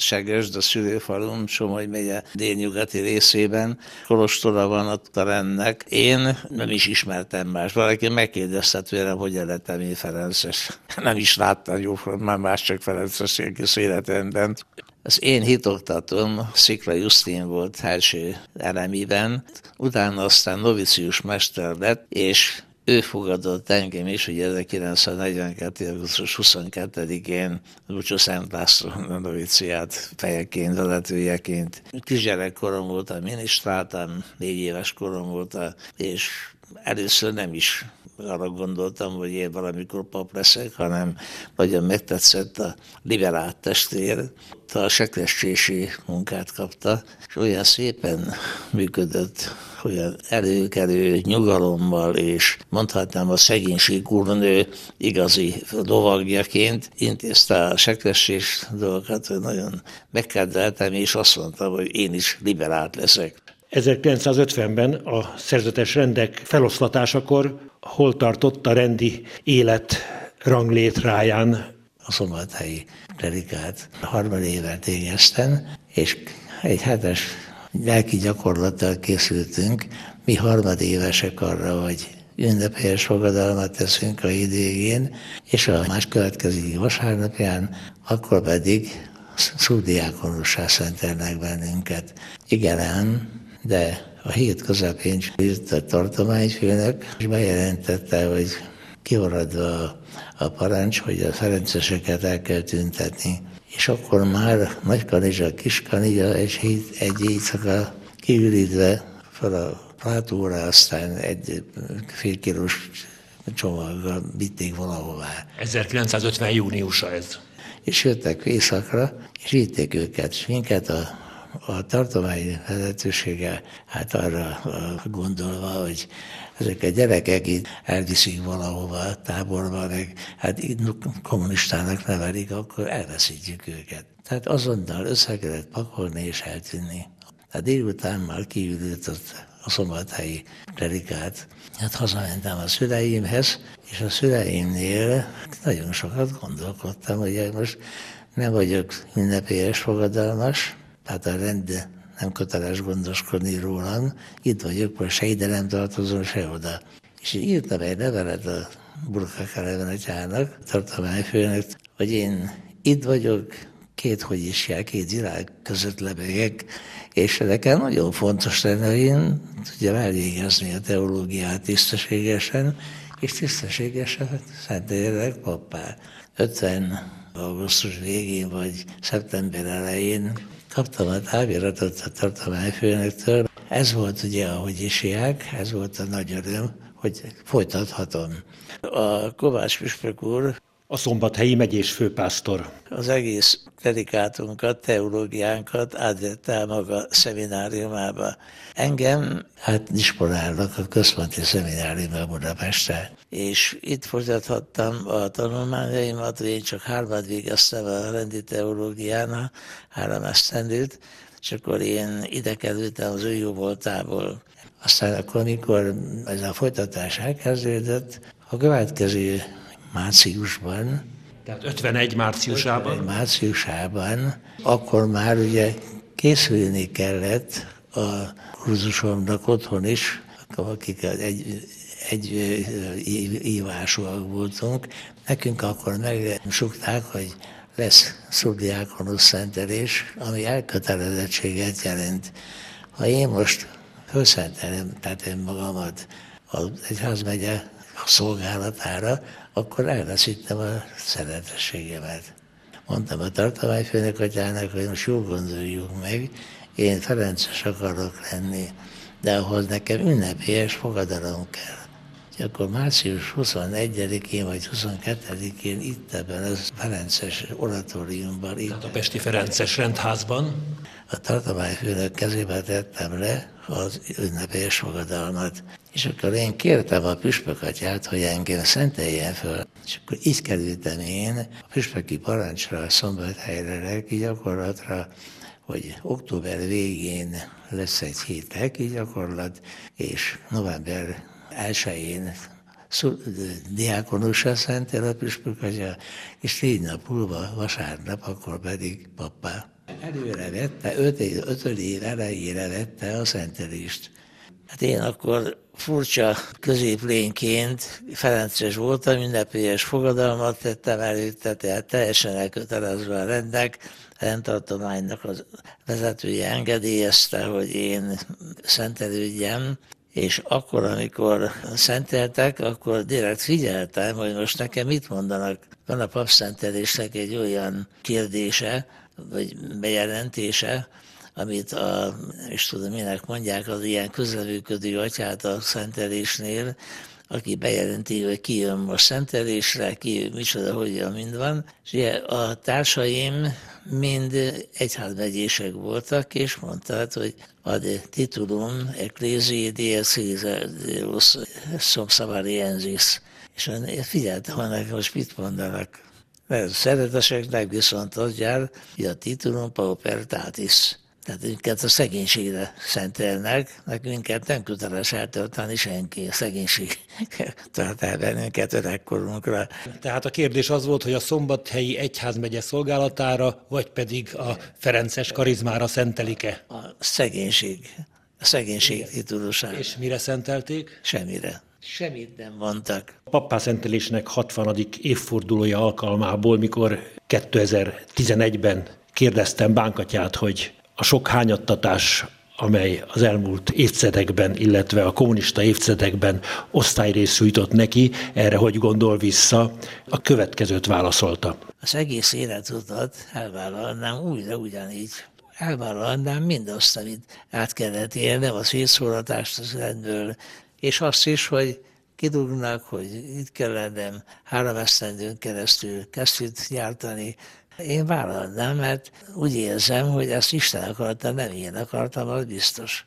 Segesd, a szülőfalum, Somogy megye délnyugati részében. Kolostora van ott a rendnek. Én nem is ismertem más. Valaki megkérdezte tőlem, hogy lettem én Ferences. Nem is láttam jó, már más csak Ferences egész életemben. Az én hitoktatom Szikla Justin volt első elemiben, utána aztán novicius mester lett, és ő fogadott engem is, hogy 1942. augusztus 22-én Lucsó Szent László noviciát fejeként, vezetőjeként. Kisgyerekkorom volt, a minisztráltam, négy éves korom volt, és először nem is arra gondoltam, hogy én valamikor pap leszek, hanem nagyon megtetszett a liberált testvér, a sekressési munkát kapta, és olyan szépen működött, olyan előkelő nyugalommal, és mondhatnám a szegénység úrnő igazi lovagjaként intézte a sekressés dolgokat, hogy nagyon megkedveltem, és azt mondtam, hogy én is liberált leszek. 1950-ben a szerzetes rendek feloszlatásakor hol tartott a rendi élet ranglétráján? A szombathelyi predikát harmad évet végeztem, és egy hetes lelki gyakorlattal készültünk. Mi harmadévesek arra, hogy ünnepélyes fogadalmat teszünk a idégén, és a más következő vasárnapján, akkor pedig szúdiákonussá szentelnek bennünket. Igen, de a hét közepén írt a tartományfőnök, és bejelentette, hogy kimaradva a, a parancs, hogy a ferenceseket el kell tüntetni. És akkor már Nagy Kanizsa, Kis Kanizsa és hét, egy éjszaka kiürítve fel a plátóra, aztán egy fél kilós csomaggal vitték valahová. 1950. júniusa ez. És jöttek éjszakra, és vitték őket, és minket a a tartomány vezetősége hát arra gondolva, hogy ezek a gyerekek itt elviszik valahova táborba, meg hát kommunistának nevelik, akkor elveszítjük őket. Tehát azonnal össze kellett pakolni és eltűnni. A délután már kiürült ott a szombathelyi klerikát. Hát hazamentem a szüleimhez, és a szüleimnél nagyon sokat gondolkodtam, hogy most nem vagyok ünnepélyes fogadalmas, tehát a rend nem köteles gondoskodni rólam, itt vagyok, most se ide nem tartozom, se oda. És én írtam egy levelet a Burka Kelevenetyának, tartományfőnek, hogy én itt vagyok, két hogy is jár, két világ között lebegek, és nekem nagyon fontos lenne, hogy én tudjam elvégezni a teológiát tisztességesen, és tisztességesen szenteljenek pappá. 50 augusztus végén vagy szeptember elején Kaptam a táviratot a tartományfőnöktől. Ez volt ugye, is ják, ez volt a nagy öröm, hogy folytathatom. A Kovács Püspök úr a szombathelyi megyés főpásztor. Az egész dedikátunkat, teológiánkat átvette maga szemináriumába. Engem hát disponálnak a központi szemináriumban Budapesten. És itt folytathattam a tanulmányaimat, én csak hármat végeztem a rendi teológián, három esztendőt, és akkor én ide kerültem az ő jó voltából. Aztán akkor, amikor ez a folytatás elkezdődött, a következő márciusban. Tehát 51 márciusában? 51 márciusában, akkor már ugye készülni kellett a kurzusomnak otthon is, akik egy, egy ívásúak voltunk. Nekünk akkor megsukták, hogy lesz szubdiákonus szentelés, ami elkötelezettséget jelent. Ha én most felszentelem, tehát én magamat az egyházmegye szolgálatára, akkor elveszítem a szeretességemet. Mondtam a tartományfőnök atyának, hogy most jól gondoljuk meg, én Ferences akarok lenni, de ahhoz nekem ünnepélyes fogadalom kell. És akkor március 21-én vagy 22-én itt ebben a Ferences oratóriumban. Itt Tehát a Pesti Ferences rendházban? A tartományfőnök kezébe tettem le az ünnepélyes fogadalmat. És akkor én kértem a püspökatyát, hogy engem szenteljen föl. És akkor így kerültem én a püspöki parancsra, a szombathelyre, lelki gyakorlatra, hogy október végén lesz egy hét lelki gyakorlat, és november 1-én diákonussá szentel a püspökatya, és négy nap múlva, vasárnap, akkor pedig pappá. előre vette, öt, ötöd év elejére vette a szentelést. Hát én akkor furcsa középlényként Ferences voltam, ünnepélyes fogadalmat tettem előtte, tehát teljesen elkötelezve a rendnek, rendtartománynak az vezetője engedélyezte, hogy én szentelődjem, és akkor, amikor szenteltek, akkor direkt figyeltem, hogy most nekem mit mondanak. Van a papszentelésnek egy olyan kérdése, vagy bejelentése, amit a, és tudom, minek mondják, az ilyen közelőködő atyát a szentelésnél, aki bejelenti, hogy ki jön most szentelésre, ki micsoda, hogyan mind van. És a társaim mind egyházmegyések voltak, és mondta, hogy ad titulum ecclesiae diecesaris sum savariensis. És figyeltem, hogy most mit mondanak. Mert szereteseknek viszont adjál, hogy a titulum paupertatis tehát minket a szegénységre szentelnek, nekünket nem köteles eltölteni senki, a szegénység tart el bennünket öregkorunkra. Tehát a kérdés az volt, hogy a szombathelyi egyházmegye szolgálatára, vagy pedig a Ferences karizmára szentelik-e? A szegénység, a szegénység titulusára. És mire szentelték? Semmire. Semmit nem mondtak. A pappászentelésnek 60. évfordulója alkalmából, mikor 2011-ben kérdeztem Bánkatyát, hogy a sok hányattatás, amely az elmúlt évtizedekben, illetve a kommunista évtizedekben osztályrész jutott neki, erre hogy gondol vissza, a következőt válaszolta. Az egész életutat elvállalnám újra ugyanígy. Elvállalnám mindazt, amit át kellett élnem, a szétszóratást az rendből, és azt is, hogy kidugnak, hogy itt kell lennem, három esztendőn keresztül kesztyűt gyártani, én vállalnám, mert úgy érzem, hogy ezt Isten akarta, nem én akartam, az biztos.